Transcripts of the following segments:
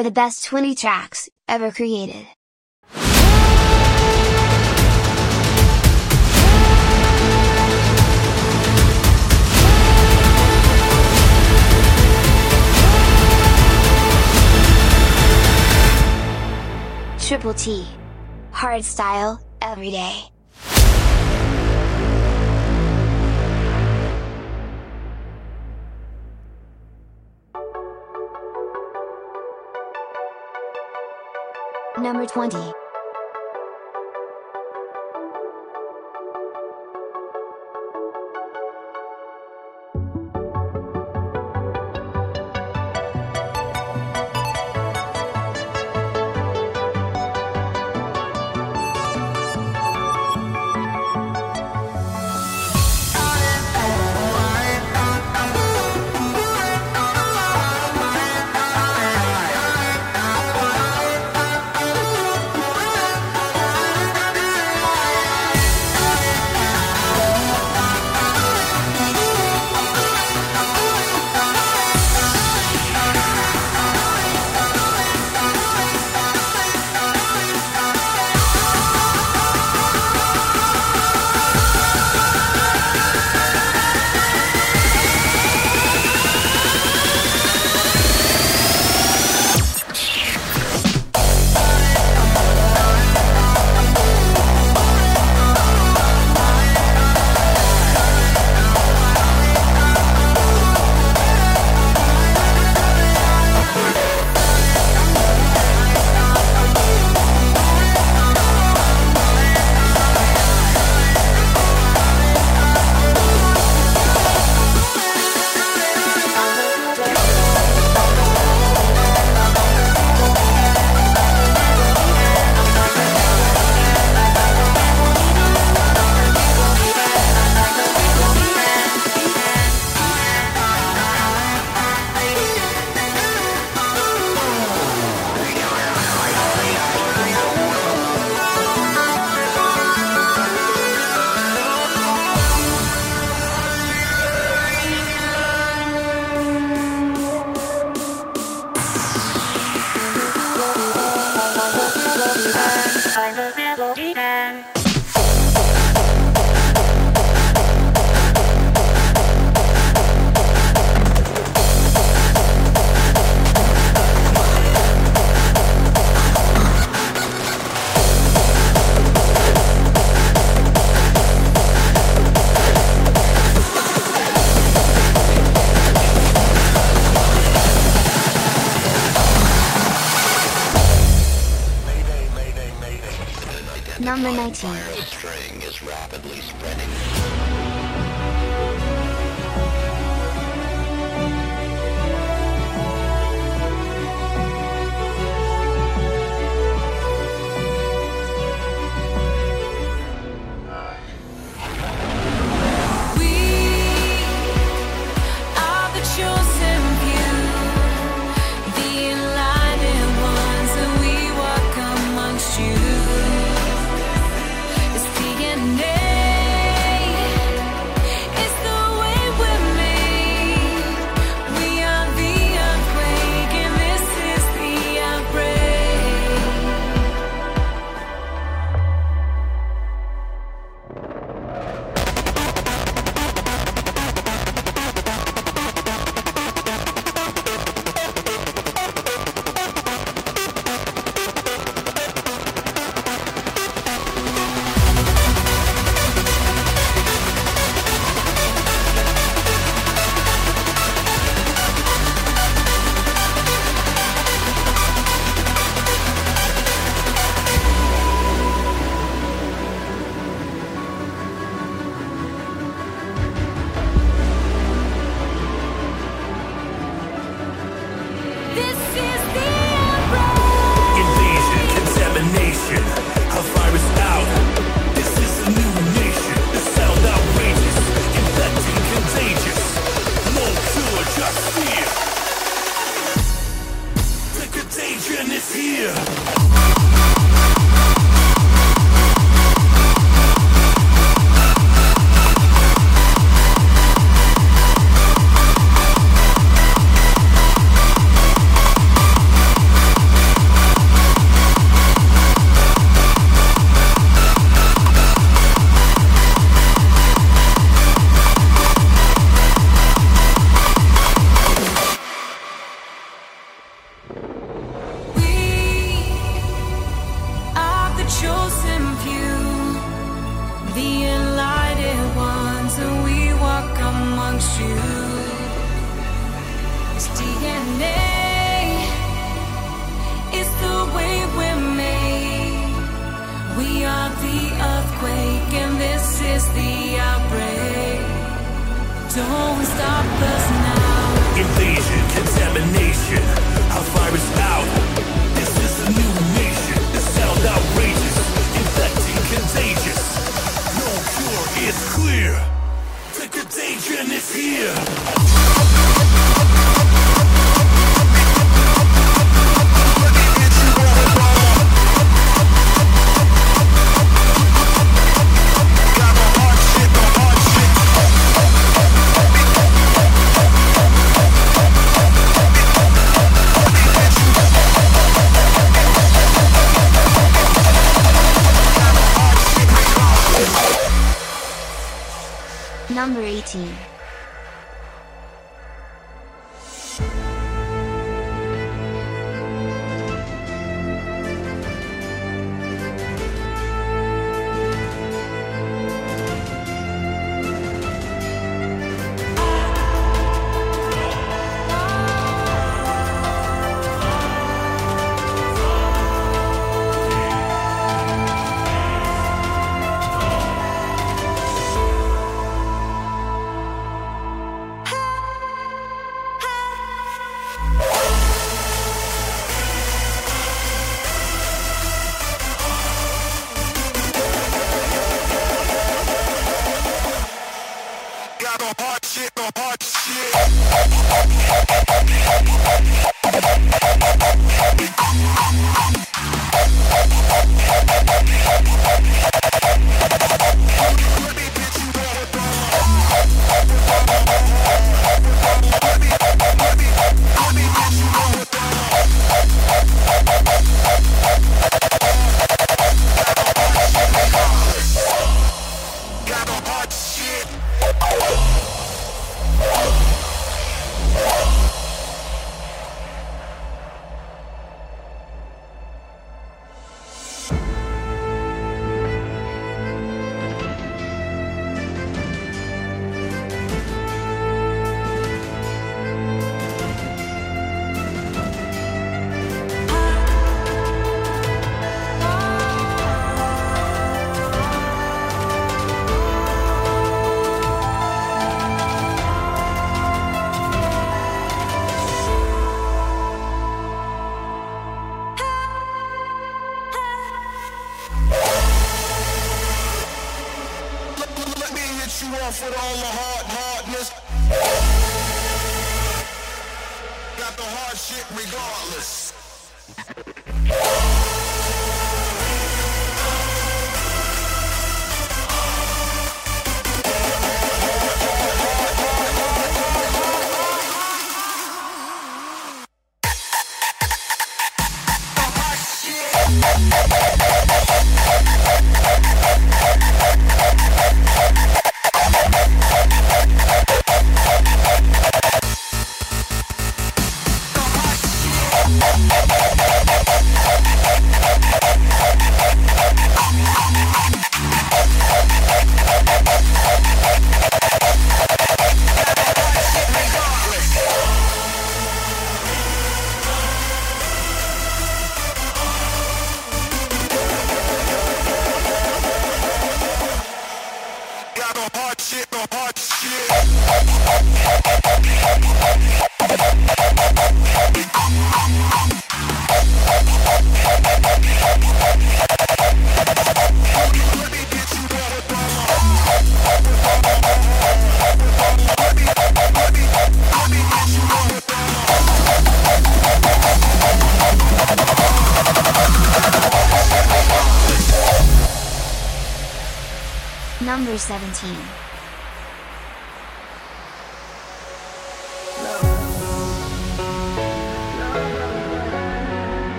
are the best 20 tracks ever created. Triple T. Hardstyle, every day. Number 20. Number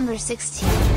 Number 16.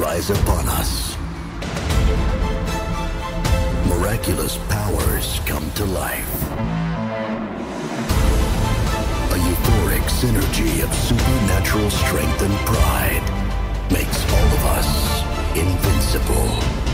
rise upon us. Miraculous powers come to life. A euphoric synergy of supernatural strength and pride makes all of us invincible.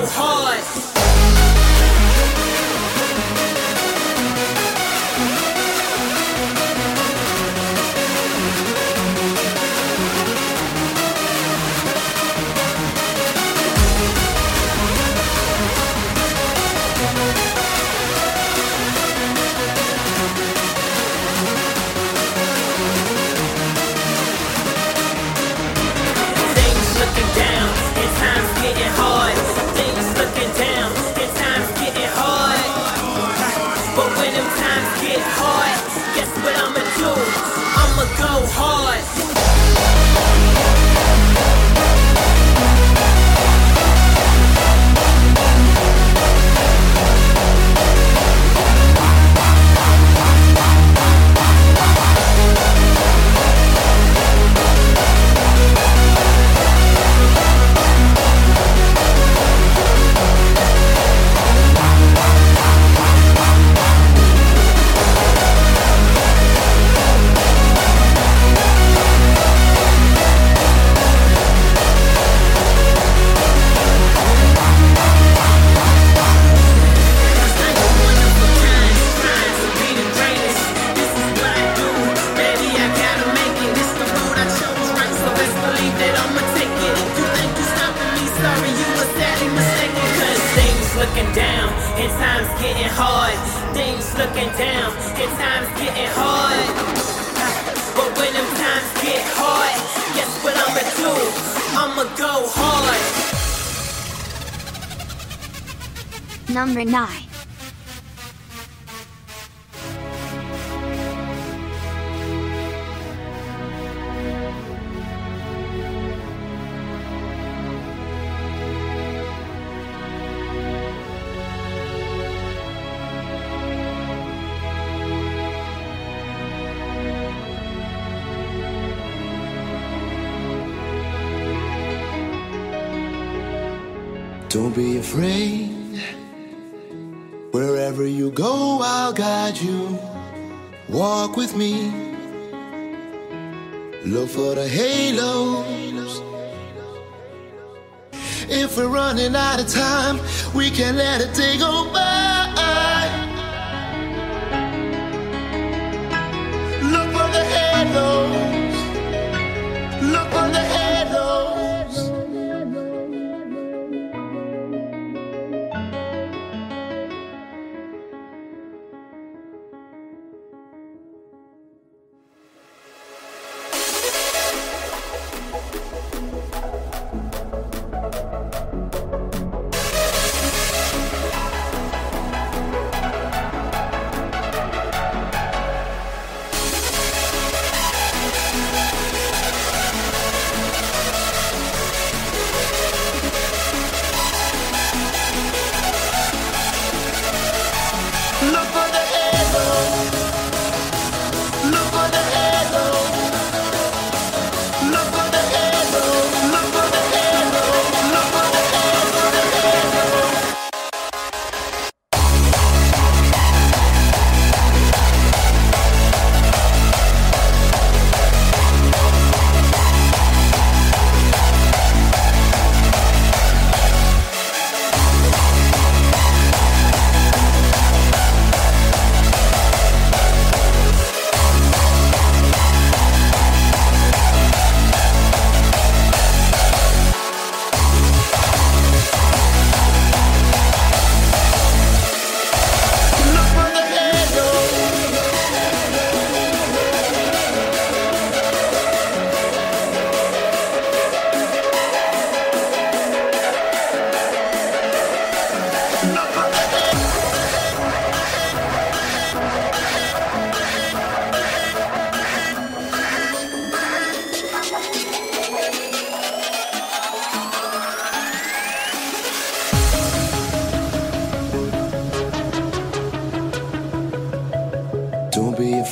hard. Don't be afraid. Wherever you go, I'll guide you. Walk with me. Look for the halos. If we're running out of time, we can let it take by.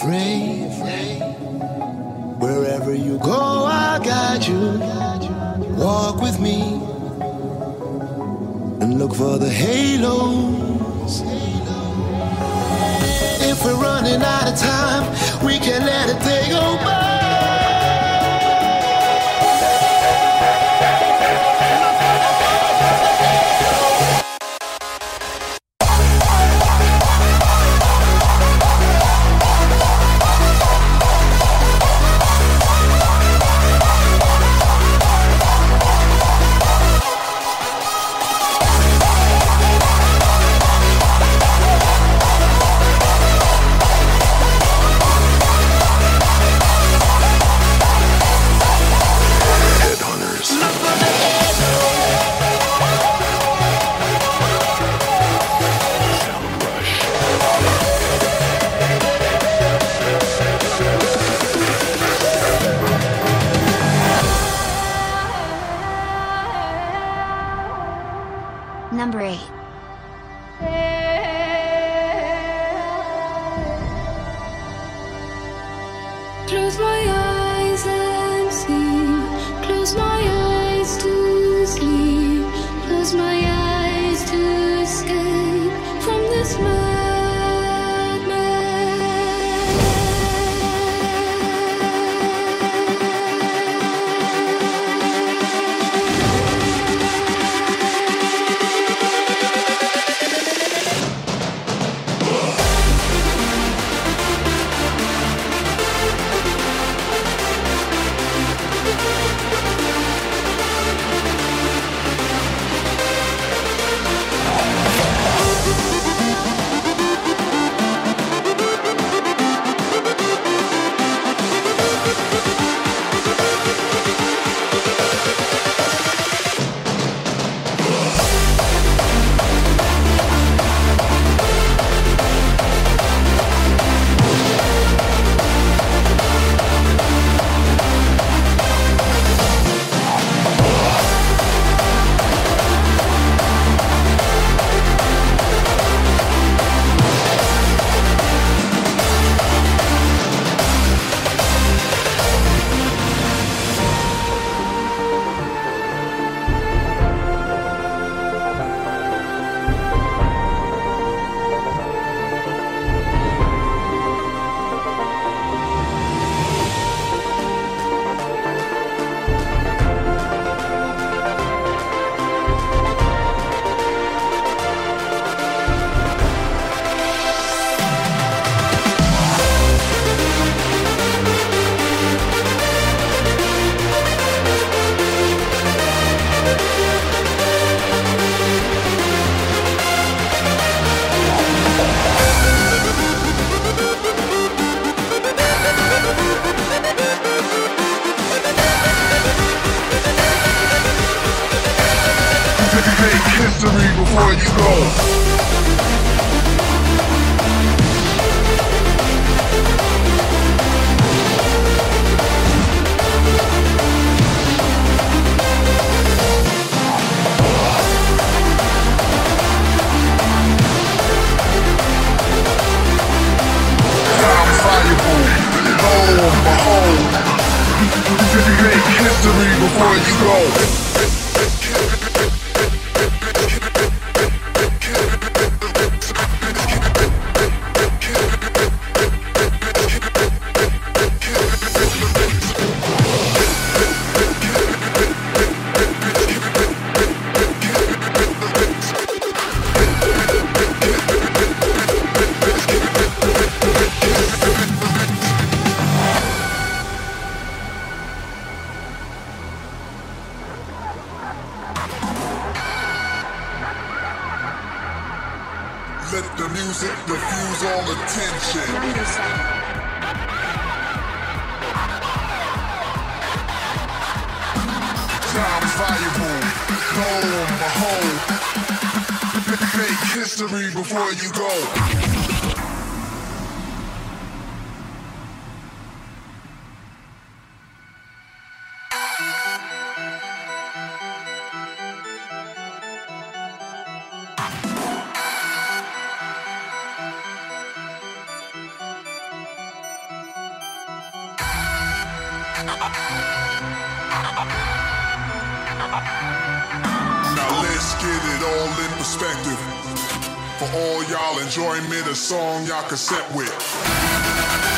free. Wherever you go, I guide you. Walk with me and look for the halo. All y'all enjoying me, the song y'all cassette with.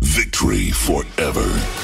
Victory forever.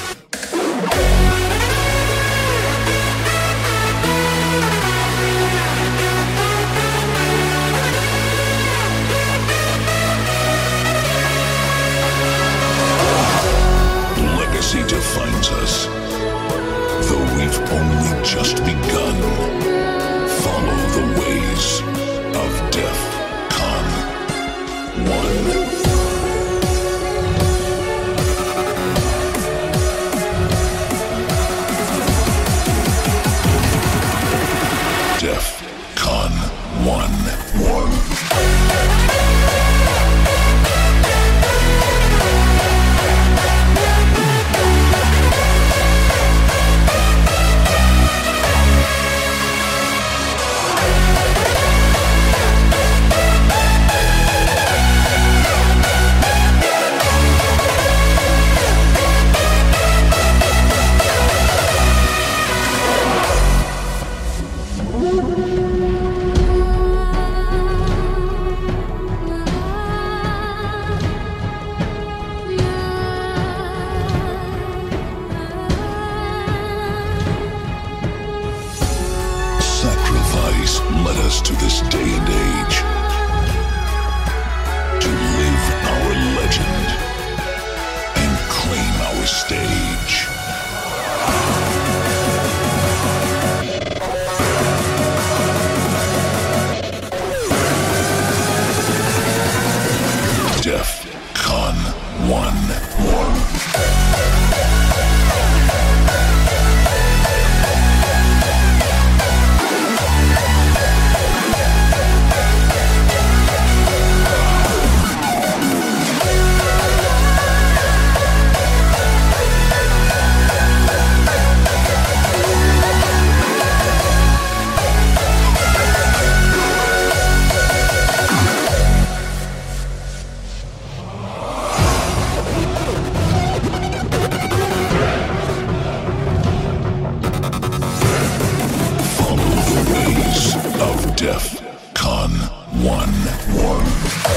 Con 1.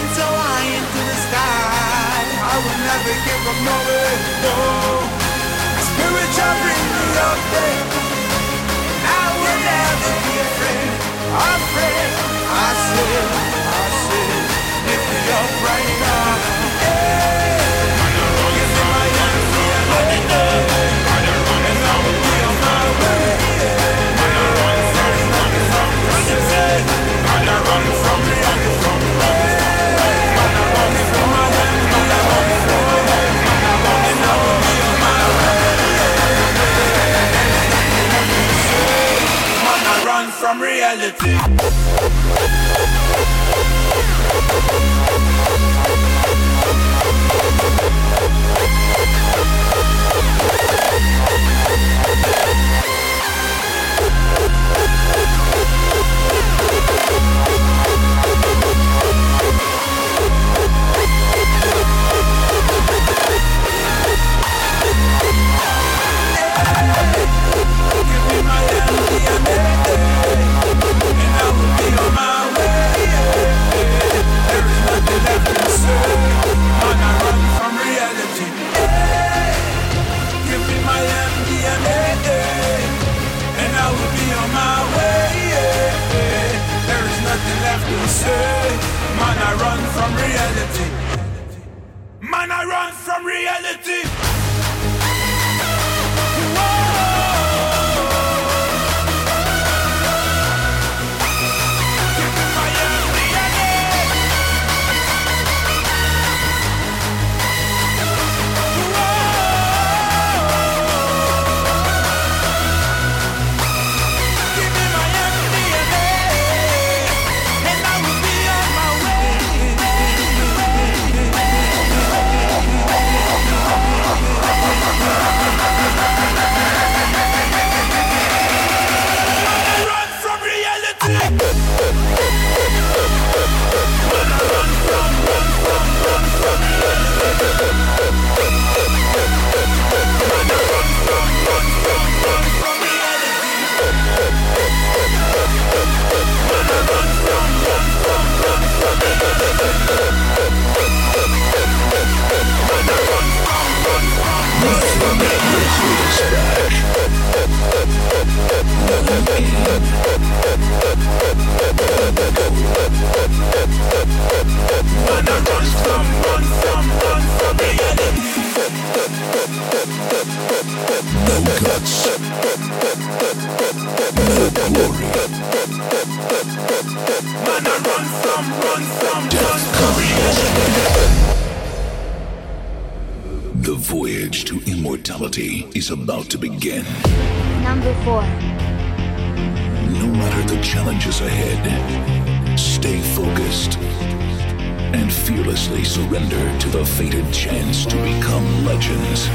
Brain's so high into the sky. I will never give up, no way, no. My spiritual someday. I will never be afraid. Afraid, I said, I said, lift me up right now. Reality. Give Man, I run from reality. Hey, give me my DNA, and I will be on my way There is nothing left to say Mana run from reality. Man, I run from reality. Immortality is about to begin. Number 4. No matter the challenges ahead, stay focused and fearlessly surrender to the fated chance to become legends.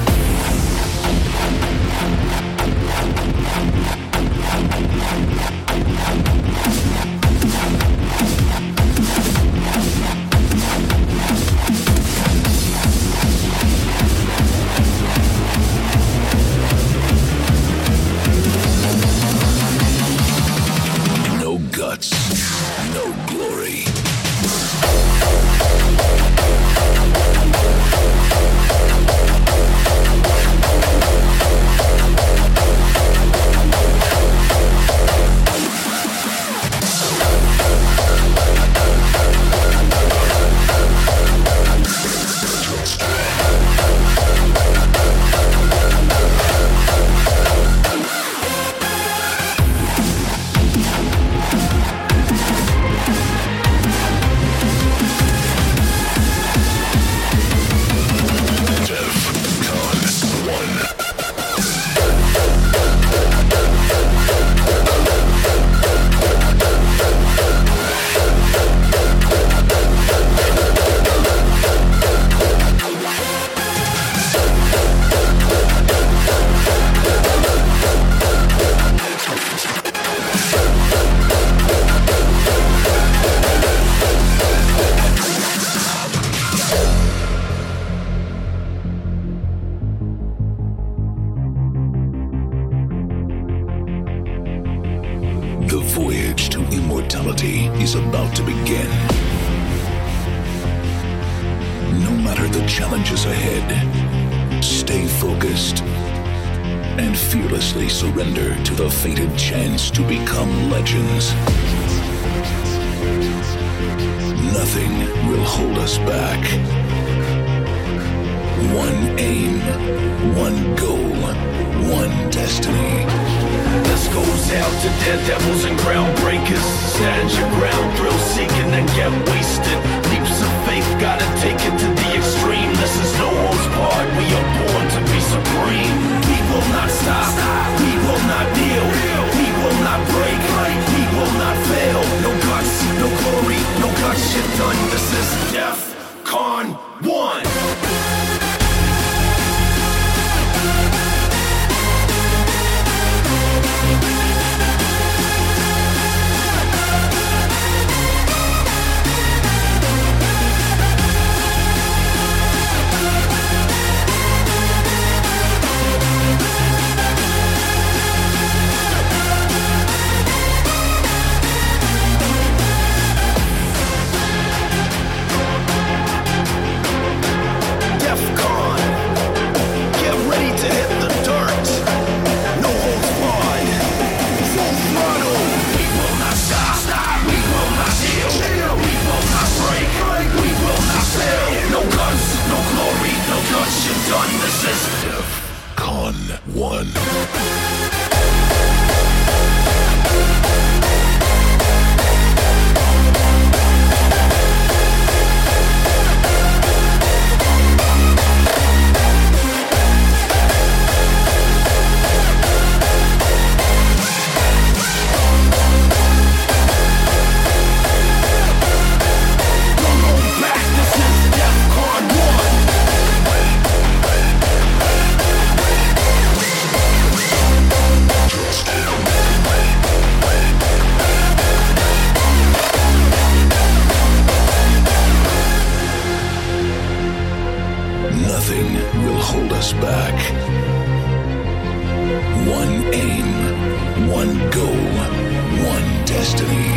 The voyage to immortality is about to begin. No matter the challenges ahead, stay focused and fearlessly surrender to the fated chance to become legends. Nothing will hold us back. One aim, one goal, one destiny. This goes out to daredevils and groundbreakers. Stand your ground, thrill seeking and get wasted. Leaps of faith, gotta take it to the extreme. This is no one's part, we are born to be supreme. We will not stop, we will not kneel, we will not break, we will not fail. No guts, no glory, no guts, shit done. This is DEFCON 1. Done. This is back. One aim, one goal, one destiny.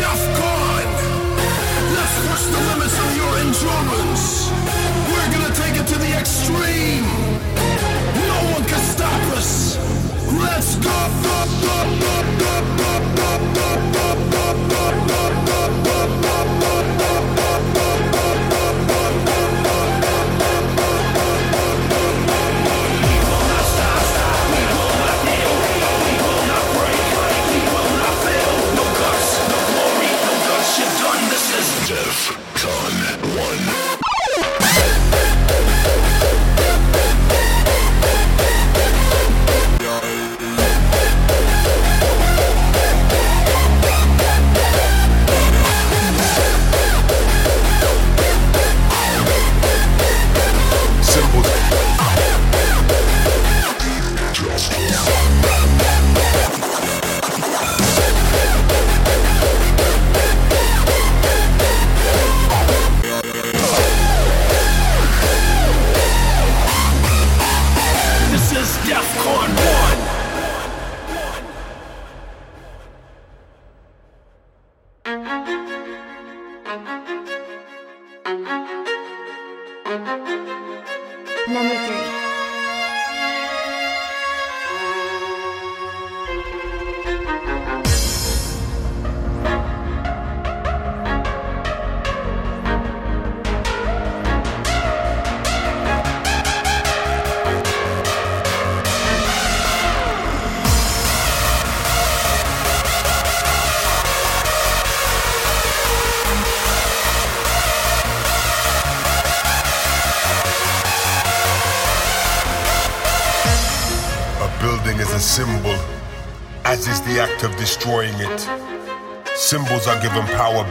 Defqon! Let's push the limits of your endurance. We're gonna take it to the extreme. No one can stop us. Let's go! Def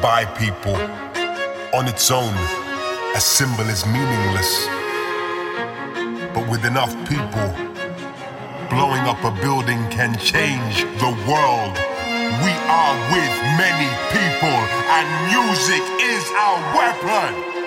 by people. On its own, a symbol is meaningless. But with enough people, blowing up a building can change the world. We are with many people, and music is our weapon.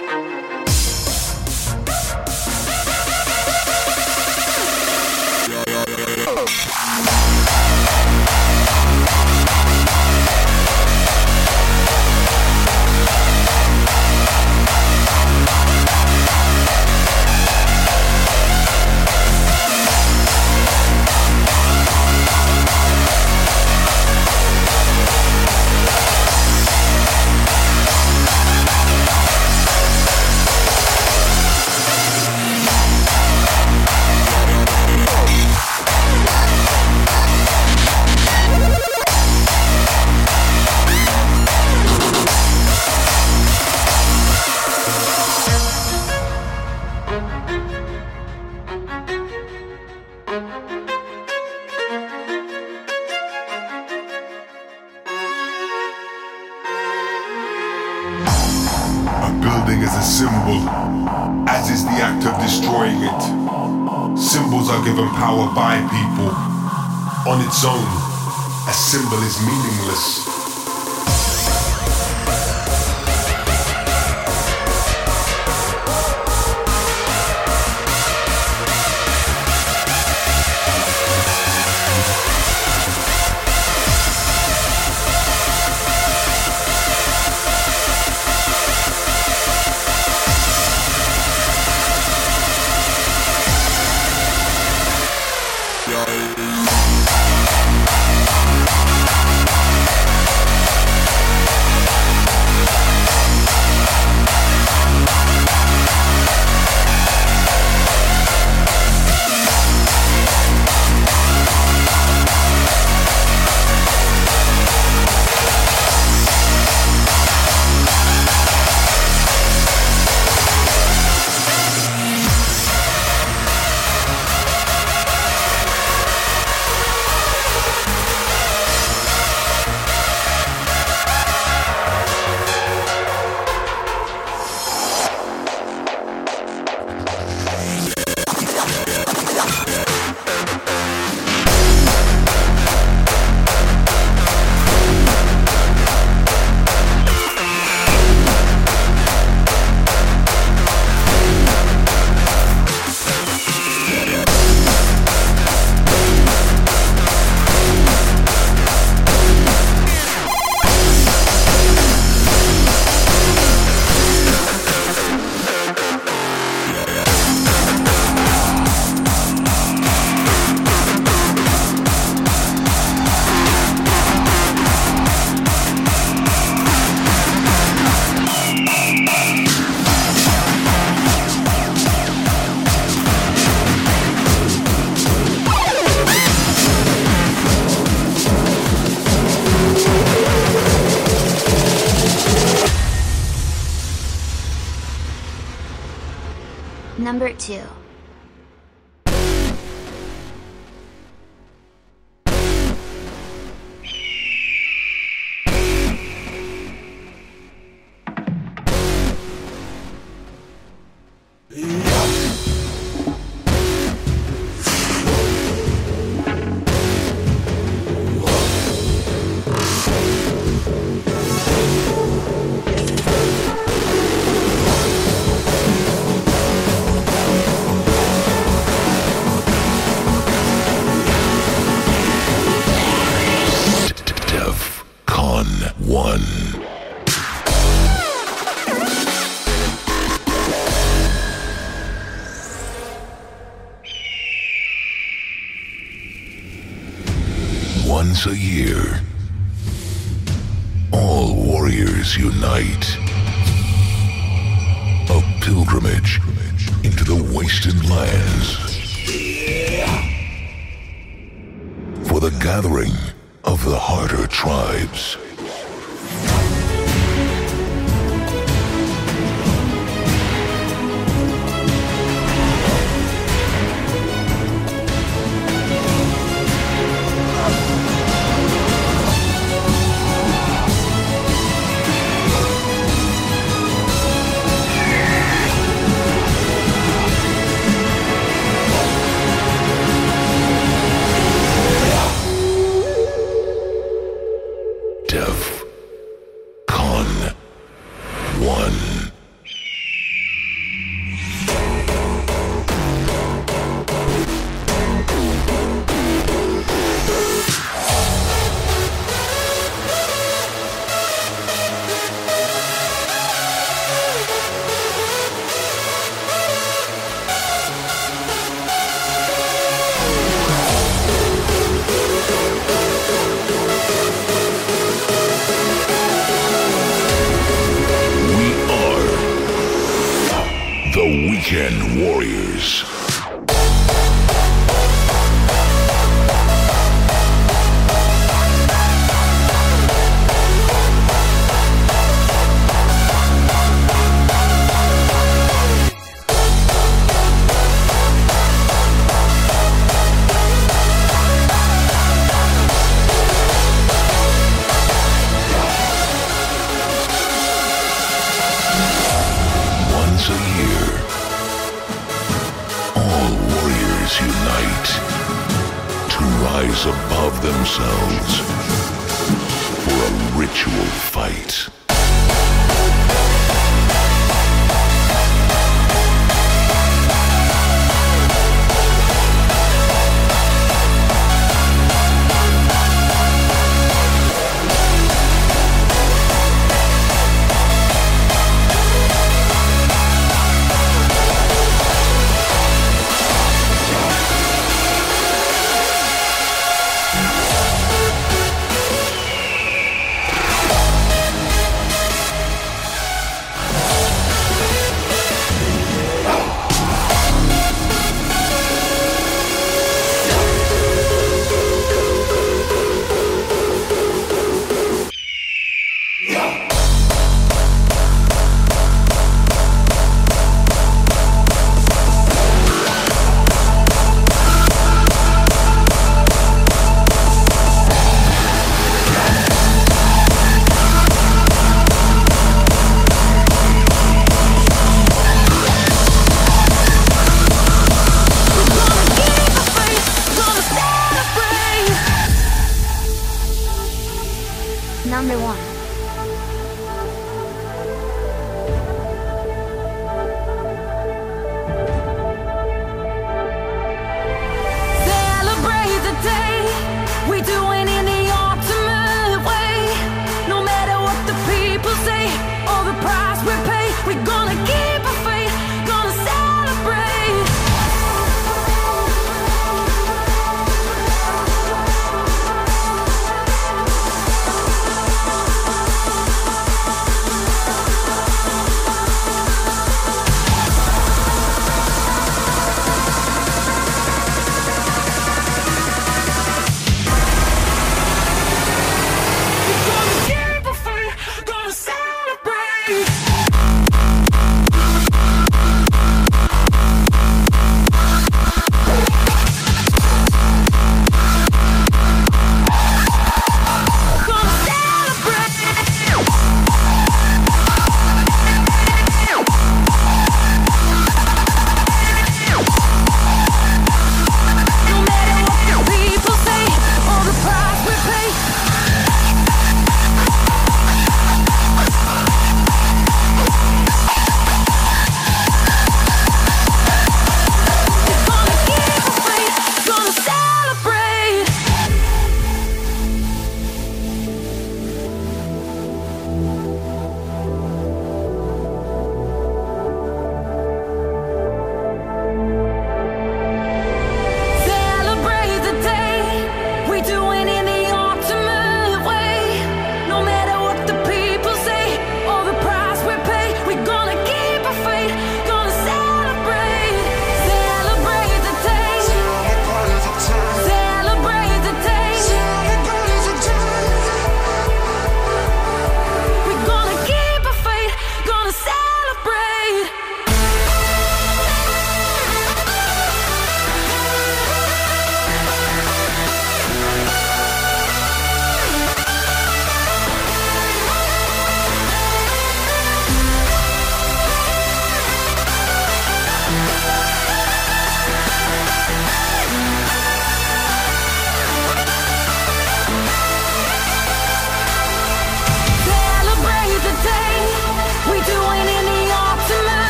Number one.